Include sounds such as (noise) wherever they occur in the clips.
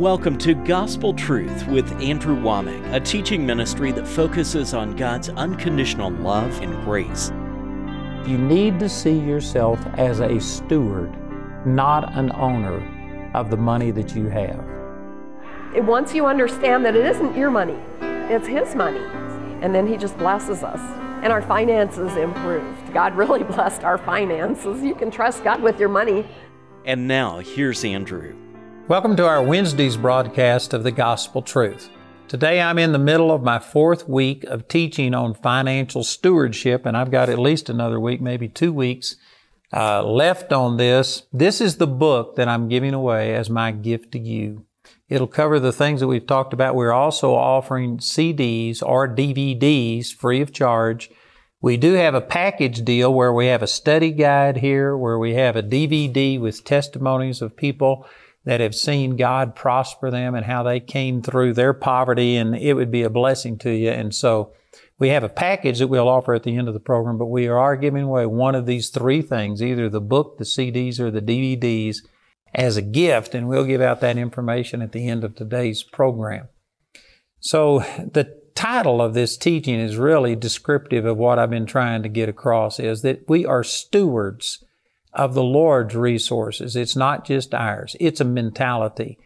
Welcome to Gospel Truth with Andrew Wommack, a teaching ministry that focuses on God's unconditional love and grace. You need to see yourself as a steward, not an owner of the money that you have. It, Once you understand that it isn't your money, it's His money, and then He just blesses us. And our finances improved. God really (laughs) blessed our finances. You can trust God with your money. And now, here's Andrew. Welcome to our Wednesday's broadcast of the Gospel Truth. Today I'm in the middle of my fourth week of teaching on financial stewardship, and I've got at least another week, maybe two weeks uh, left on this. This is the book that I'm giving away as my gift to you. It'll cover the things that we've talked about. We're also offering CDs or DVDs free of charge. We do have a package deal where we have a study guide here, where we have a DVD with testimonies of people that have seen God prosper them and how they came through their poverty and it would be a blessing to you. And so we have a package that we'll offer at the end of the program, but we are giving away one of these three things, either the book, the CDs, or the DVDs as a gift. And we'll give out that information at the end of today's program. So the title of this teaching is really descriptive of what I've been trying to get across is that we are stewards of the Lord's resources. It's not just ours. It's a mentality.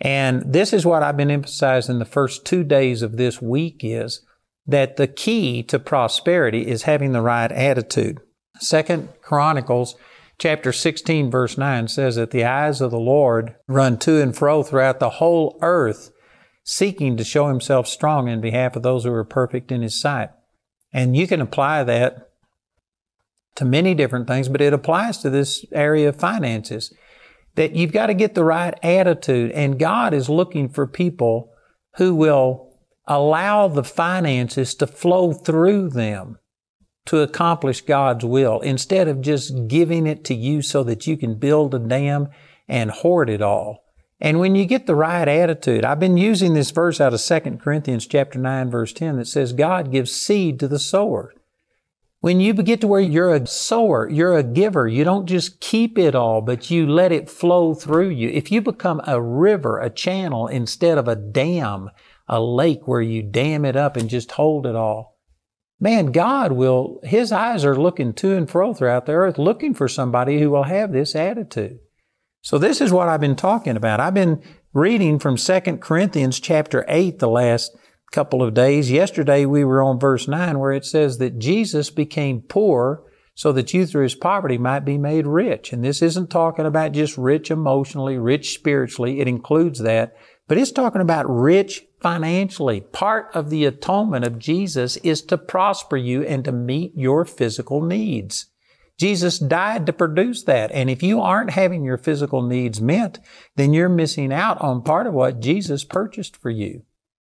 And this is what I've been emphasizing the first two days of this week is that the key to prosperity is having the right attitude. Second Chronicles chapter 16 verse 9 says that the eyes of the Lord run to and fro throughout the whole earth, seeking to show himself strong in behalf of those who are perfect in his sight. And you can apply that to many different things, but it applies to this area of finances. That you've got to get the right attitude, and God is looking for people who will allow the finances to flow through them to accomplish God's will instead of just giving it to you so that you can build a dam and hoard it all. And when you get the right attitude, I've been using this verse out of 2 Corinthians chapter 9 verse 10 that says God gives seed to the sower. When you get to where you're a sower, you're a giver, you don't just keep it all, but you let it flow through you. If you become a river, a channel, instead of a dam, a lake where you dam it up and just hold it all, man, God will, His eyes are looking to and fro throughout the earth, looking for somebody who will have this attitude. So this is what I've been talking about. I've been reading from 2 Corinthians chapter 8 the last couple of days. Yesterday we were on verse 9 where it says that Jesus became poor so that you through his poverty might be made rich. And this isn't talking about just rich emotionally, rich spiritually. It includes that. But it's talking about rich financially. Part of the atonement of Jesus is to prosper you and to meet your physical needs. Jesus died to produce that. And if you aren't having your physical needs met, then you're missing out on part of what Jesus purchased for you.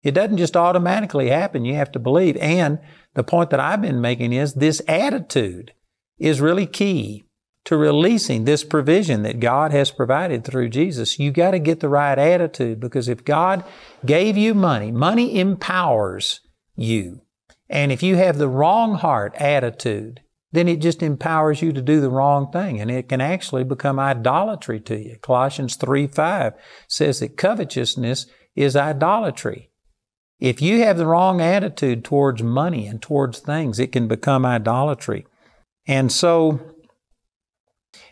It doesn't just automatically happen. You have to believe. And the point that I've been making is this attitude is really key to releasing this provision that God has provided through Jesus. You got to get the right attitude because if God gave you money, money empowers you. And if you have the wrong heart attitude, then it just empowers you to do the wrong thing and it can actually become idolatry to you. Colossians 3 5 says that covetousness is idolatry. If you have the wrong attitude towards money and towards things, it can become idolatry. And so,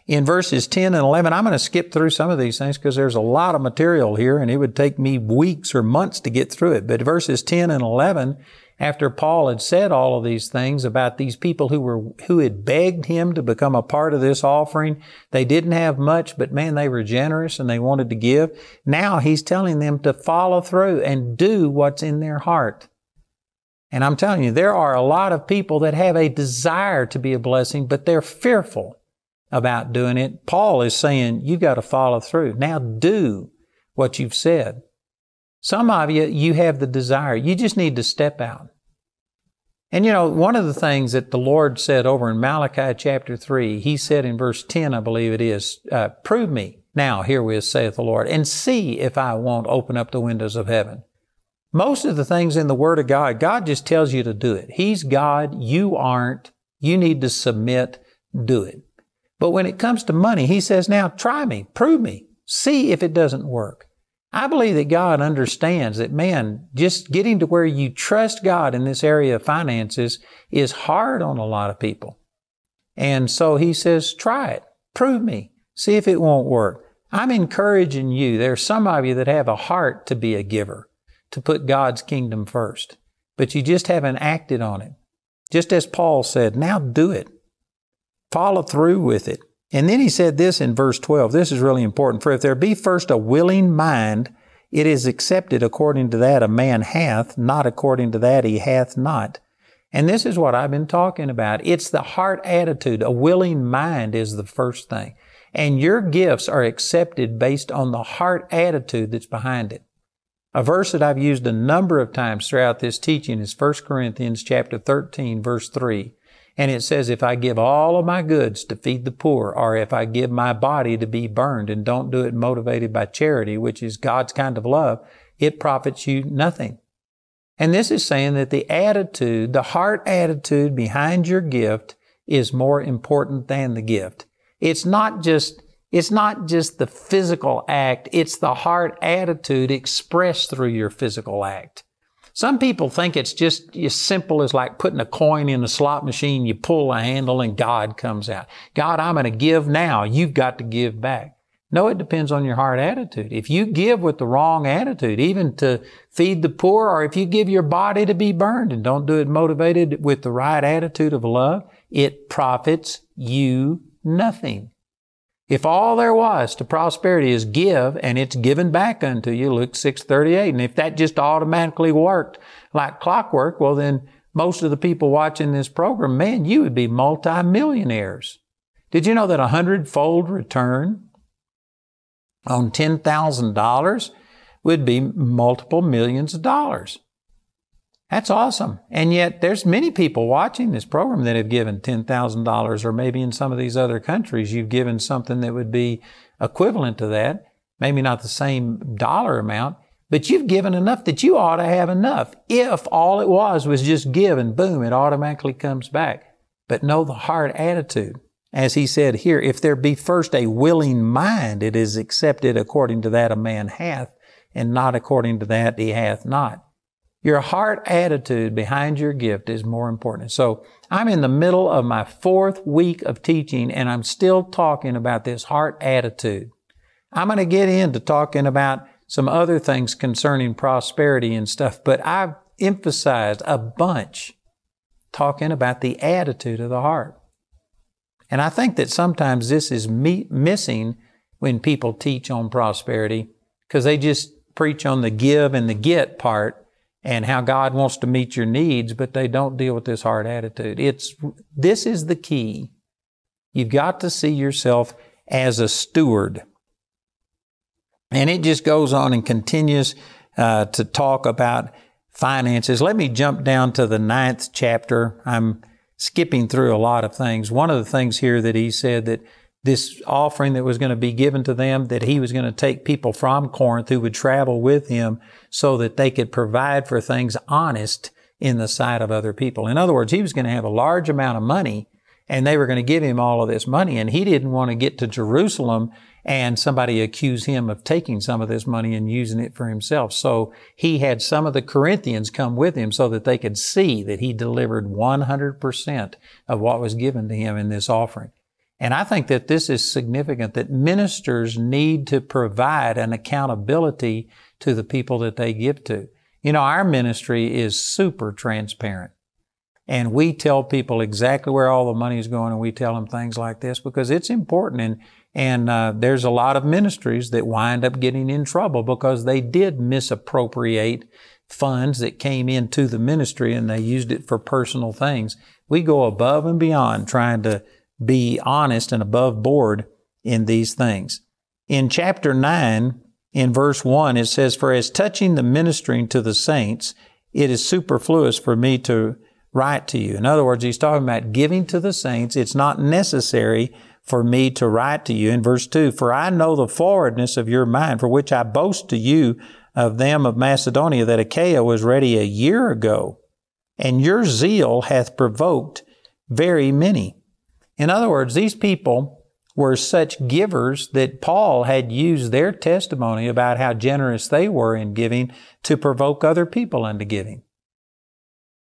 in verses 10 and 11, I'm going to skip through some of these things because there's a lot of material here and it would take me weeks or months to get through it. But verses 10 and 11 after Paul had said all of these things about these people who were, who had begged him to become a part of this offering, they didn't have much, but man, they were generous and they wanted to give. Now he's telling them to follow through and do what's in their heart. And I'm telling you, there are a lot of people that have a desire to be a blessing, but they're fearful about doing it. Paul is saying, you've got to follow through. Now do what you've said. Some of you, you have the desire. You just need to step out. And you know, one of the things that the Lord said over in Malachi chapter 3, He said in verse 10, I believe it is, uh, prove me now, herewith saith the Lord, and see if I won't open up the windows of heaven. Most of the things in the Word of God, God just tells you to do it. He's God, you aren't. You need to submit, do it. But when it comes to money, He says, now try me, prove me, see if it doesn't work. I believe that God understands that, man, just getting to where you trust God in this area of finances is hard on a lot of people. And so He says, try it. Prove me. See if it won't work. I'm encouraging you. There are some of you that have a heart to be a giver, to put God's kingdom first, but you just haven't acted on it. Just as Paul said, now do it. Follow through with it. And then he said this in verse 12. This is really important. For if there be first a willing mind, it is accepted according to that a man hath, not according to that he hath not. And this is what I've been talking about. It's the heart attitude. A willing mind is the first thing. And your gifts are accepted based on the heart attitude that's behind it. A verse that I've used a number of times throughout this teaching is 1 Corinthians chapter 13 verse 3. And it says, if I give all of my goods to feed the poor, or if I give my body to be burned and don't do it motivated by charity, which is God's kind of love, it profits you nothing. And this is saying that the attitude, the heart attitude behind your gift is more important than the gift. It's not just, it's not just the physical act, it's the heart attitude expressed through your physical act. Some people think it's just as simple as like putting a coin in a slot machine, you pull a handle and God comes out. God, I'm going to give now. You've got to give back. No, it depends on your heart attitude. If you give with the wrong attitude, even to feed the poor, or if you give your body to be burned and don't do it motivated with the right attitude of love, it profits you nothing. If all there was to prosperity is give and it's given back unto you, Luke 6:38, and if that just automatically worked like clockwork, well then most of the people watching this program, man, you would be multimillionaires. Did you know that a hundredfold return on $10,000 would be multiple millions of dollars? That's awesome. And yet there's many people watching this program that have given $10,000 or maybe in some of these other countries you've given something that would be equivalent to that. Maybe not the same dollar amount, but you've given enough that you ought to have enough. If all it was was just give and boom, it automatically comes back. But know the heart attitude. As he said here, if there be first a willing mind, it is accepted according to that a man hath, and not according to that he hath not. Your heart attitude behind your gift is more important. So I'm in the middle of my fourth week of teaching and I'm still talking about this heart attitude. I'm going to get into talking about some other things concerning prosperity and stuff, but I've emphasized a bunch talking about the attitude of the heart. And I think that sometimes this is me- missing when people teach on prosperity because they just preach on the give and the get part and how God wants to meet your needs, but they don't deal with this hard attitude. It's, this is the key. You've got to see yourself as a steward. And it just goes on and continues uh, to talk about finances. Let me jump down to the ninth chapter. I'm skipping through a lot of things. One of the things here that he said that this offering that was going to be given to them, that he was going to take people from Corinth who would travel with him so that they could provide for things honest in the sight of other people. In other words, he was going to have a large amount of money and they were going to give him all of this money and he didn't want to get to Jerusalem and somebody accuse him of taking some of this money and using it for himself. So he had some of the Corinthians come with him so that they could see that he delivered 100% of what was given to him in this offering. And I think that this is significant that ministers need to provide an accountability to the people that they give to. You know, our ministry is super transparent. And we tell people exactly where all the money is going and we tell them things like this because it's important. And, and uh, there's a lot of ministries that wind up getting in trouble because they did misappropriate funds that came into the ministry and they used it for personal things. We go above and beyond trying to be honest and above board in these things. In chapter 9, in verse 1, it says, For as touching the ministering to the saints, it is superfluous for me to write to you. In other words, he's talking about giving to the saints. It's not necessary for me to write to you. In verse 2, For I know the forwardness of your mind, for which I boast to you of them of Macedonia, that Achaia was ready a year ago, and your zeal hath provoked very many. In other words, these people were such givers that Paul had used their testimony about how generous they were in giving to provoke other people into giving.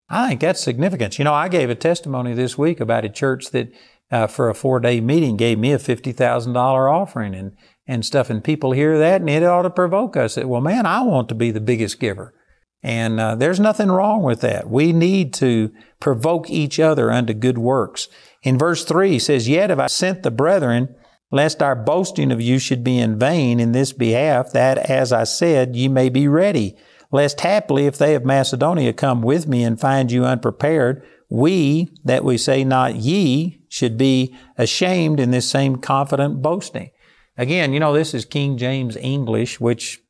I think that's significant. You know, I gave a testimony this week about a church that uh, for a four day meeting gave me a $50,000 offering and, and stuff. And people hear that and it ought to provoke us. that, Well, man, I want to be the biggest giver. And uh, there's nothing wrong with that. We need to provoke each other unto good works. In verse 3, he says, Yet have I sent the brethren, lest our boasting of you should be in vain in this behalf, that, as I said, ye may be ready. Lest haply, if they of Macedonia come with me and find you unprepared, we, that we say not ye, should be ashamed in this same confident boasting. Again, you know, this is King James English, which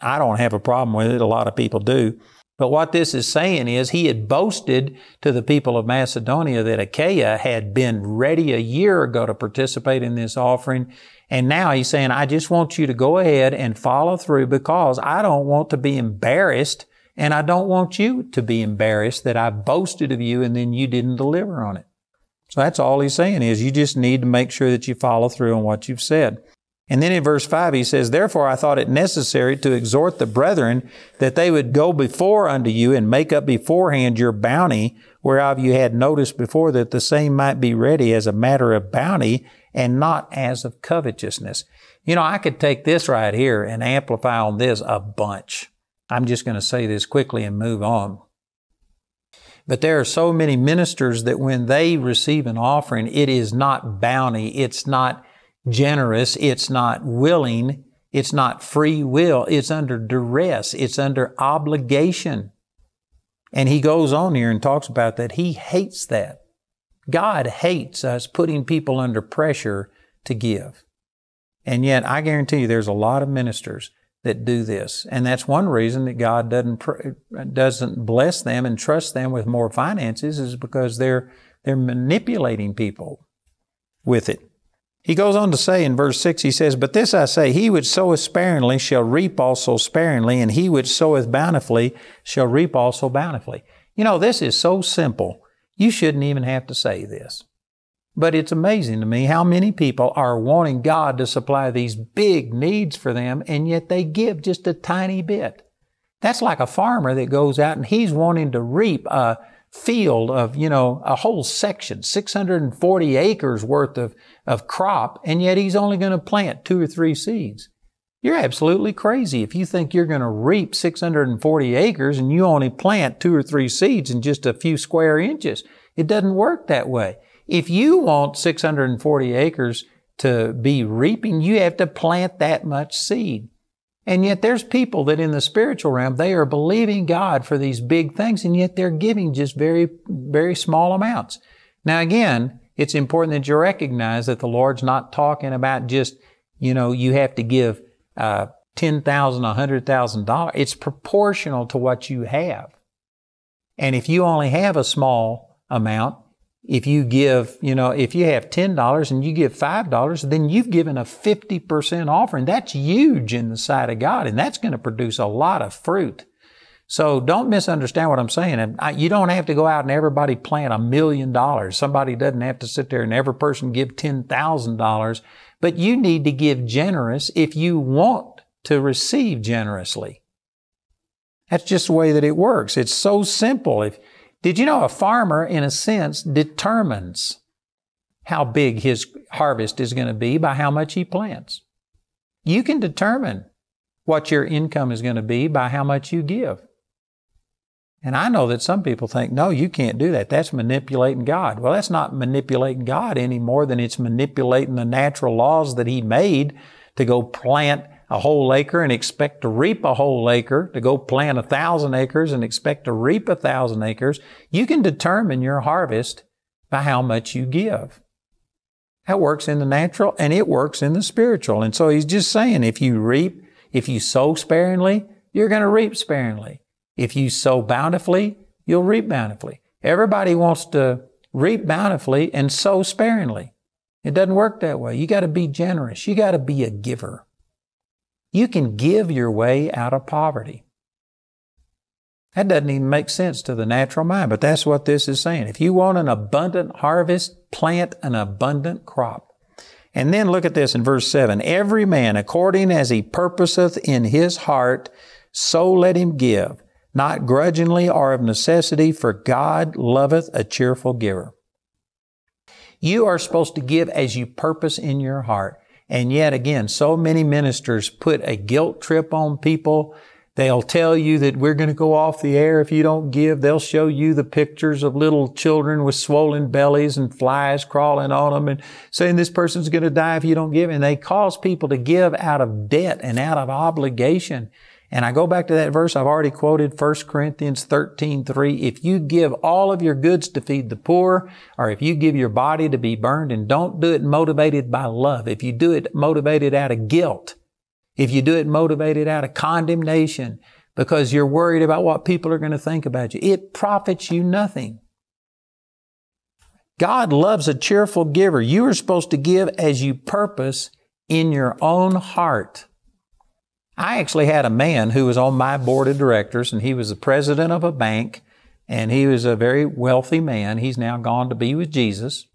I don't have a problem with it. A lot of people do. But what this is saying is he had boasted to the people of Macedonia that Achaia had been ready a year ago to participate in this offering. And now he's saying, I just want you to go ahead and follow through because I don't want to be embarrassed and I don't want you to be embarrassed that I boasted of you and then you didn't deliver on it. So that's all he's saying is you just need to make sure that you follow through on what you've said. And then in verse 5, he says, Therefore I thought it necessary to exhort the brethren that they would go before unto you and make up beforehand your bounty, whereof you had noticed before that the same might be ready as a matter of bounty and not as of covetousness. You know, I could take this right here and amplify on this a bunch. I'm just going to say this quickly and move on. But there are so many ministers that when they receive an offering, it is not bounty, it's not generous, it's not willing, it's not free will, it's under duress, it's under obligation. And he goes on here and talks about that. He hates that. God hates us putting people under pressure to give. And yet, I guarantee you, there's a lot of ministers that do this. And that's one reason that God doesn't, doesn't bless them and trust them with more finances is because they're, they're manipulating people with it. He goes on to say in verse 6, he says, But this I say, he which soweth sparingly shall reap also sparingly, and he which soweth bountifully shall reap also bountifully. You know, this is so simple. You shouldn't even have to say this. But it's amazing to me how many people are wanting God to supply these big needs for them, and yet they give just a tiny bit. That's like a farmer that goes out and he's wanting to reap a field of, you know, a whole section, 640 acres worth of, of crop, and yet he's only going to plant two or three seeds. You're absolutely crazy if you think you're going to reap 640 acres and you only plant two or three seeds in just a few square inches. It doesn't work that way. If you want 640 acres to be reaping, you have to plant that much seed. And yet there's people that in the spiritual realm, they are believing God for these big things, and yet they're giving just very, very small amounts. Now again, it's important that you recognize that the Lord's not talking about just, you know, you have to give uh, ten thousand, a hundred thousand dollars. It's proportional to what you have. And if you only have a small amount, if you give, you know, if you have $10 and you give $5, then you've given a 50% offering. That's huge in the sight of God, and that's going to produce a lot of fruit. So don't misunderstand what I'm saying. And you don't have to go out and everybody plant a million dollars. Somebody doesn't have to sit there and every person give $10,000, but you need to give generous if you want to receive generously. That's just the way that it works. It's so simple. If, did you know a farmer, in a sense, determines how big his harvest is going to be by how much he plants? You can determine what your income is going to be by how much you give. And I know that some people think, no, you can't do that. That's manipulating God. Well, that's not manipulating God any more than it's manipulating the natural laws that He made to go plant a whole acre and expect to reap a whole acre, to go plant a thousand acres and expect to reap a thousand acres, you can determine your harvest by how much you give. That works in the natural and it works in the spiritual. And so he's just saying if you reap, if you sow sparingly, you're going to reap sparingly. If you sow bountifully, you'll reap bountifully. Everybody wants to reap bountifully and sow sparingly. It doesn't work that way. You got to be generous. You got to be a giver. You can give your way out of poverty. That doesn't even make sense to the natural mind, but that's what this is saying. If you want an abundant harvest, plant an abundant crop. And then look at this in verse 7. Every man according as he purposeth in his heart, so let him give, not grudgingly or of necessity, for God loveth a cheerful giver. You are supposed to give as you purpose in your heart. And yet again, so many ministers put a guilt trip on people. They'll tell you that we're going to go off the air if you don't give. They'll show you the pictures of little children with swollen bellies and flies crawling on them and saying this person's going to die if you don't give. And they cause people to give out of debt and out of obligation. And I go back to that verse I've already quoted, 1 Corinthians 13, 3. If you give all of your goods to feed the poor, or if you give your body to be burned, and don't do it motivated by love, if you do it motivated out of guilt, if you do it motivated out of condemnation, because you're worried about what people are going to think about you, it profits you nothing. God loves a cheerful giver. You are supposed to give as you purpose in your own heart. I actually had a man who was on my board of directors, and he was the president of a bank, and he was a very wealthy man. He's now gone to be with Jesus.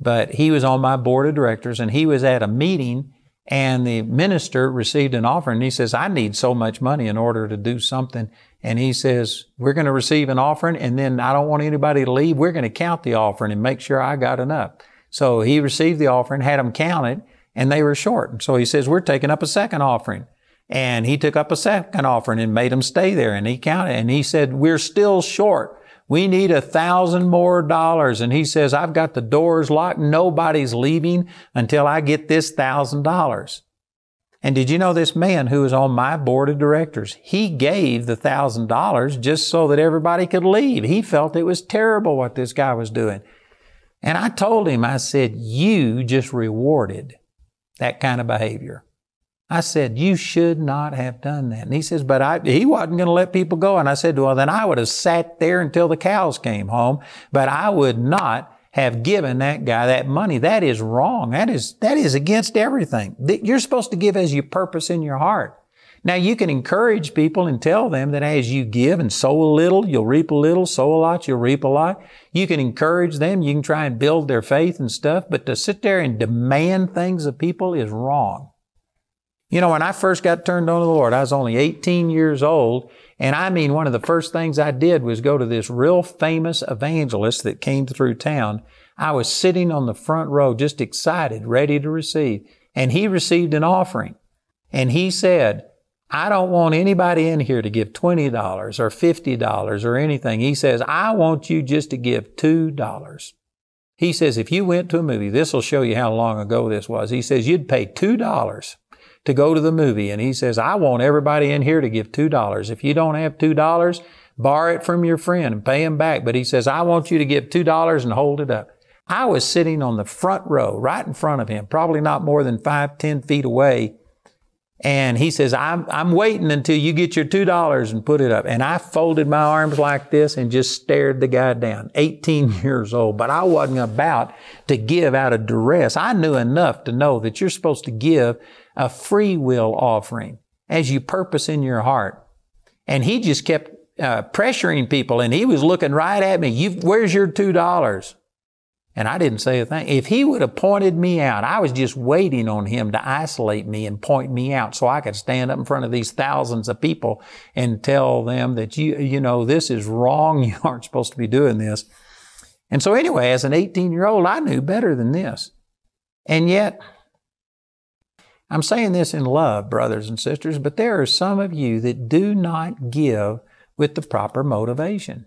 But he was on my board of directors, and he was at a meeting, and the minister received an offering. And he says, I need so much money in order to do something. And he says, We're going to receive an offering, and then I don't want anybody to leave. We're going to count the offering and make sure I got enough. So he received the offering, had them counted, and they were short. And so he says, We're taking up a second offering. And he took up a second offering and made them stay there. And he counted and he said, we're still short. We need a thousand more dollars. And he says, I've got the doors locked. Nobody's leaving until I get this thousand dollars. And did you know this man who was on my board of directors? He gave the thousand dollars just so that everybody could leave. He felt it was terrible what this guy was doing. And I told him, I said, you just rewarded that kind of behavior. I said, you should not have done that. And he says, but I, he wasn't going to let people go. And I said, well, then I would have sat there until the cows came home, but I would not have given that guy that money. That is wrong. That is, that is against everything. You're supposed to give as you purpose in your heart. Now you can encourage people and tell them that as you give and sow a little, you'll reap a little, sow a lot, you'll reap a lot. You can encourage them. You can try and build their faith and stuff, but to sit there and demand things of people is wrong. You know, when I first got turned on to the Lord, I was only 18 years old. And I mean, one of the first things I did was go to this real famous evangelist that came through town. I was sitting on the front row, just excited, ready to receive. And he received an offering. And he said, I don't want anybody in here to give $20 or $50 or anything. He says, I want you just to give $2. He says, if you went to a movie, this will show you how long ago this was. He says, you'd pay $2 to go to the movie. And he says, I want everybody in here to give $2. If you don't have $2, borrow it from your friend and pay him back. But he says, I want you to give $2 and hold it up. I was sitting on the front row, right in front of him, probably not more than five, ten feet away. And he says, I'm, I'm waiting until you get your $2 and put it up. And I folded my arms like this and just stared the guy down, 18 (laughs) years old. But I wasn't about to give out of duress. I knew enough to know that you're supposed to give a free will offering as you purpose in your heart. And he just kept uh, pressuring people and he was looking right at me. You, where's your $2? And I didn't say a thing. If he would have pointed me out, I was just waiting on him to isolate me and point me out so I could stand up in front of these thousands of people and tell them that you, you know, this is wrong. (laughs) You aren't supposed to be doing this. And so anyway, as an 18 year old, I knew better than this. And yet, I'm saying this in love, brothers and sisters, but there are some of you that do not give with the proper motivation.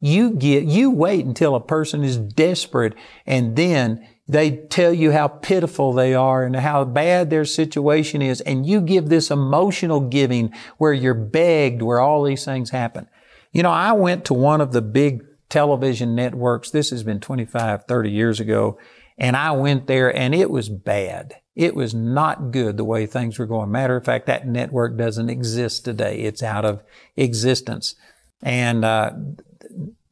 You get, you wait until a person is desperate and then they tell you how pitiful they are and how bad their situation is. And you give this emotional giving where you're begged, where all these things happen. You know, I went to one of the big television networks. This has been 25, 30 years ago. And I went there and it was bad. It was not good the way things were going. Matter of fact, that network doesn't exist today. It's out of existence. And uh,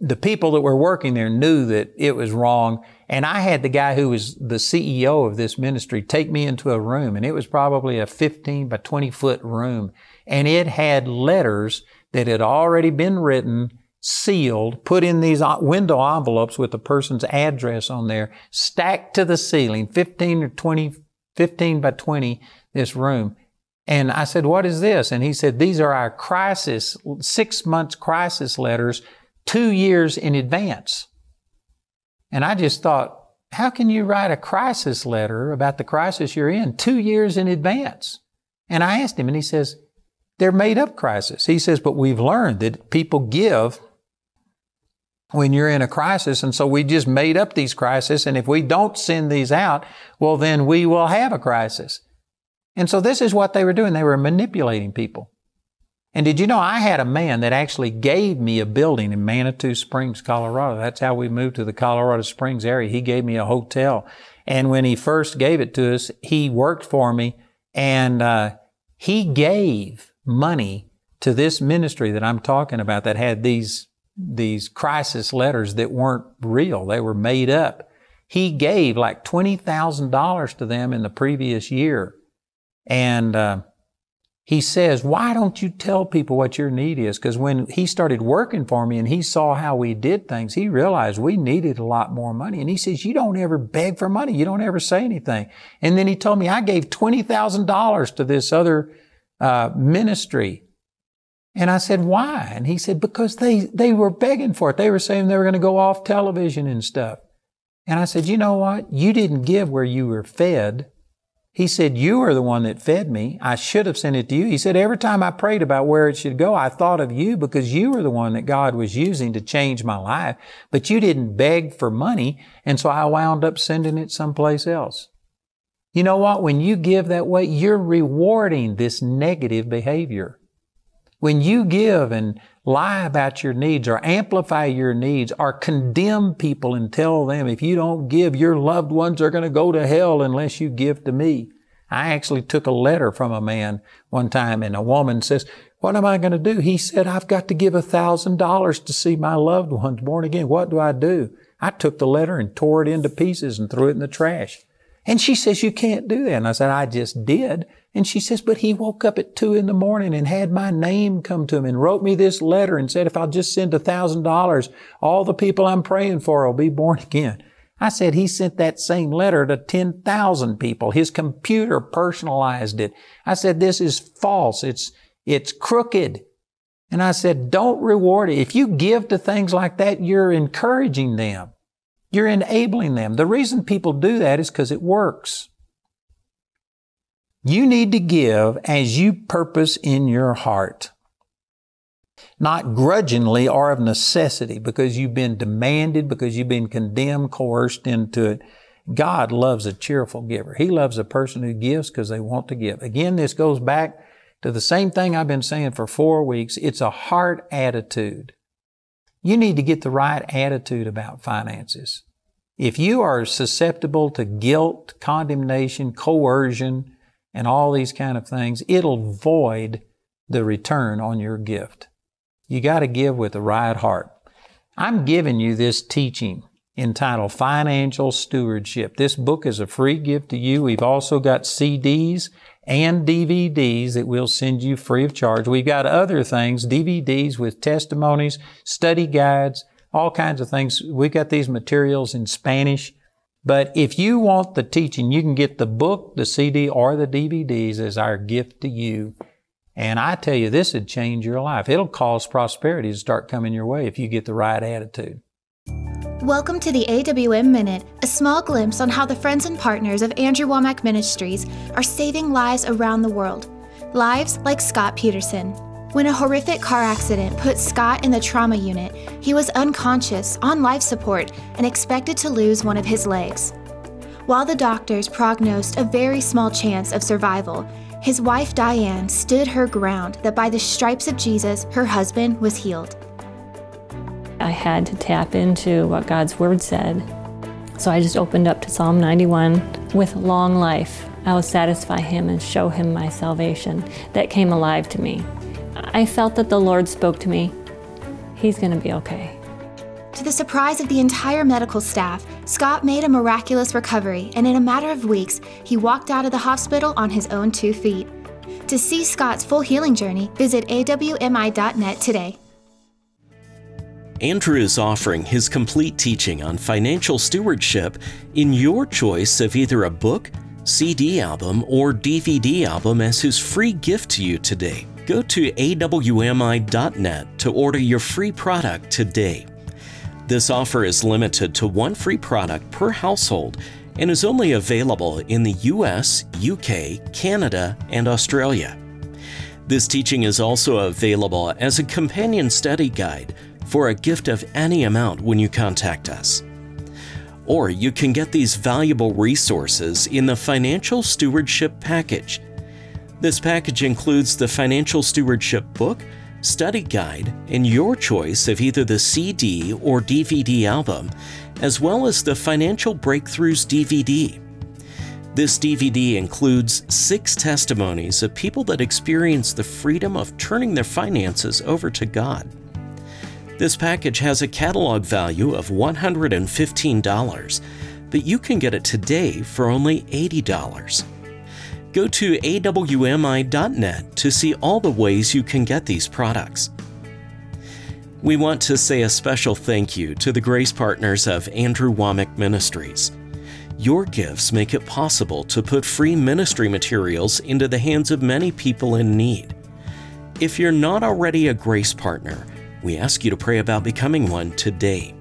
the people that were working there knew that it was wrong. And I had the guy who was the CEO of this ministry take me into a room, and it was probably a 15 by 20 foot room. And it had letters that had already been written sealed, put in these window envelopes with the person's address on there, stacked to the ceiling, 15 or 20, 15 by 20, this room. And I said, what is this? And he said, these are our crisis, six months crisis letters, two years in advance. And I just thought, how can you write a crisis letter about the crisis you're in two years in advance? And I asked him, and he says, they're made up crisis. He says, but we've learned that people give when you're in a crisis. And so we just made up these crises. And if we don't send these out, well, then we will have a crisis. And so this is what they were doing. They were manipulating people. And did you know I had a man that actually gave me a building in Manitou Springs, Colorado? That's how we moved to the Colorado Springs area. He gave me a hotel. And when he first gave it to us, he worked for me and uh, he gave money to this ministry that I'm talking about that had these, these crisis letters that weren't real. They were made up. He gave like $20,000 to them in the previous year. And, uh, he says, Why don't you tell people what your need is? Because when he started working for me and he saw how we did things, he realized we needed a lot more money. And he says, You don't ever beg for money. You don't ever say anything. And then he told me, I gave $20,000 to this other uh, ministry. And I said, Why? And he said, Because they, they were begging for it. They were saying they were going to go off television and stuff. And I said, You know what? You didn't give where you were fed. He said, You are the one that fed me. I should have sent it to you. He said, Every time I prayed about where it should go, I thought of you because you were the one that God was using to change my life. But you didn't beg for money. And so I wound up sending it someplace else. You know what? When you give that way, you're rewarding this negative behavior. When you give and lie about your needs or amplify your needs or condemn people and tell them if you don't give, your loved ones are going to go to hell unless you give to me. I actually took a letter from a man one time and a woman says, what am I going to do? He said, I've got to give a thousand dollars to see my loved ones born again. What do I do? I took the letter and tore it into pieces and threw it in the trash. And she says, you can't do that. And I said, I just did. And she says, but he woke up at two in the morning and had my name come to him and wrote me this letter and said, if I'll just send a thousand dollars, all the people I'm praying for will be born (laughs) again. I said, he sent that same letter to 10,000 people. His computer personalized it. I said, this is false. It's, it's crooked. And I said, don't reward it. If you give to things like that, you're encouraging them. You're enabling them. The reason people do that is because it works. You need to give as you purpose in your heart. Not grudgingly or of necessity because you've been demanded, because you've been condemned, coerced into it. God loves a cheerful giver. He loves a person who gives because they want to give. Again, this goes back to the same thing I've been saying for four weeks. It's a heart attitude. You need to get the right attitude about finances. If you are susceptible to guilt, condemnation, coercion, and all these kind of things, it'll void the return on your gift. You got to give with a right heart. I'm giving you this teaching entitled Financial Stewardship. This book is a free gift to you. We've also got CDs and DVDs that we'll send you free of charge. We've got other things, DVDs with testimonies, study guides, all kinds of things. We've got these materials in Spanish. But if you want the teaching, you can get the book, the CD, or the DVDs as our gift to you. And I tell you, this would change your life. It'll cause prosperity to start coming your way if you get the right attitude. Welcome to the AWM Minute, a small glimpse on how the friends and partners of Andrew Wommack Ministries are saving lives around the world. Lives like Scott Peterson. When a horrific car accident put Scott in the trauma unit, he was unconscious, on life support, and expected to lose one of his legs. While the doctors prognosed a very small chance of survival, his wife Diane stood her ground that by the stripes of Jesus, her husband was healed. I had to tap into what God's Word said. So I just opened up to Psalm 91 with long life. I will satisfy him and show him my salvation. That came alive to me. I felt that the Lord spoke to me. He's going to be okay. To the surprise of the entire medical staff, Scott made a miraculous recovery, and in a matter of weeks, he walked out of the hospital on his own two feet. To see Scott's full healing journey, visit awmi.net today. Andrew is offering his complete teaching on financial stewardship in your choice of either a book, CD album, or DVD album as his free gift to you today. Go to awmi.net to order your free product today. This offer is limited to one free product per household and is only available in the US, UK, Canada, and Australia. This teaching is also available as a companion study guide for a gift of any amount when you contact us. Or you can get these valuable resources in the Financial Stewardship Package. This package includes the Financial Stewardship book, study guide, and your choice of either the CD or DVD album, as well as the Financial Breakthroughs DVD. This DVD includes six testimonies of people that experience the freedom of turning their finances over to God. This package has a catalog value of $115, but you can get it today for only $80. Go to awmi.net to see all the ways you can get these products. We want to say a special thank you to the grace partners of Andrew Wommack Ministries. Your gifts make it possible to put free ministry materials into the hands of many people in need. If you're not already a grace partner, we ask you to pray about becoming one today.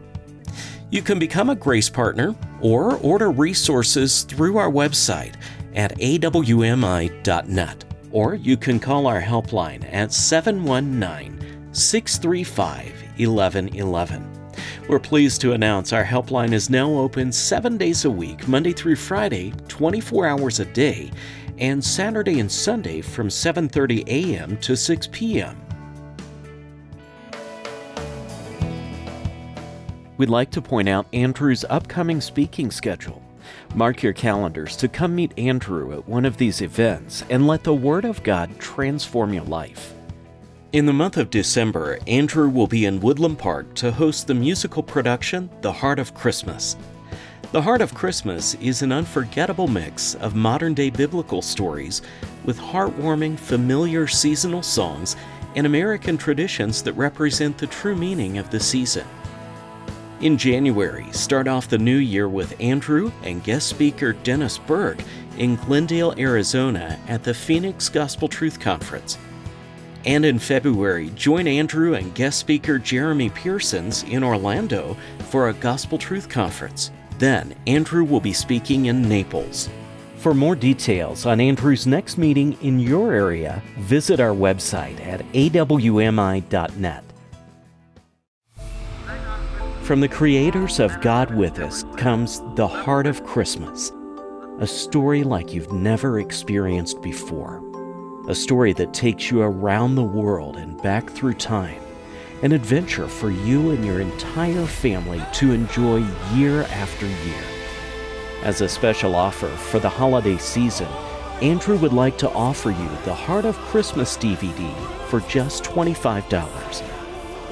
You can become a grace partner or order resources through our website at awmi.net, or you can call our helpline at 719 635 1111. We're pleased to announce our helpline is now open seven days a week, Monday through Friday, 24 hours a day, and Saturday and Sunday from 7:30 a.m. to 6 p.m. We'd like to point out Andrew's upcoming speaking schedule. Mark your calendars to come meet Andrew at one of these events and let the Word of God transform your life. In the month of December, Andrew will be in Woodland Park to host the musical production The Heart of Christmas. The Heart of Christmas is an unforgettable mix of modern day biblical stories with heartwarming, familiar seasonal songs and American traditions that represent the true meaning of the season. In January, start off the new year with Andrew and guest speaker Dennis Burke in Glendale, Arizona at the Phoenix Gospel Truth Conference. And in February, join Andrew and guest speaker Jeremy Pearsons in Orlando for a Gospel Truth Conference. Then, Andrew will be speaking in Naples. For more details on Andrew's next meeting in your area, visit our website at awmi.net. From the creators of God With Us comes The Heart of Christmas, a story like you've never experienced before. A story that takes you around the world and back through time. An adventure for you and your entire family to enjoy year after year. As a special offer for the holiday season, Andrew would like to offer you the Heart of Christmas DVD for just $25.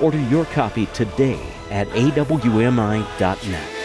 Order your copy today at awmi.net.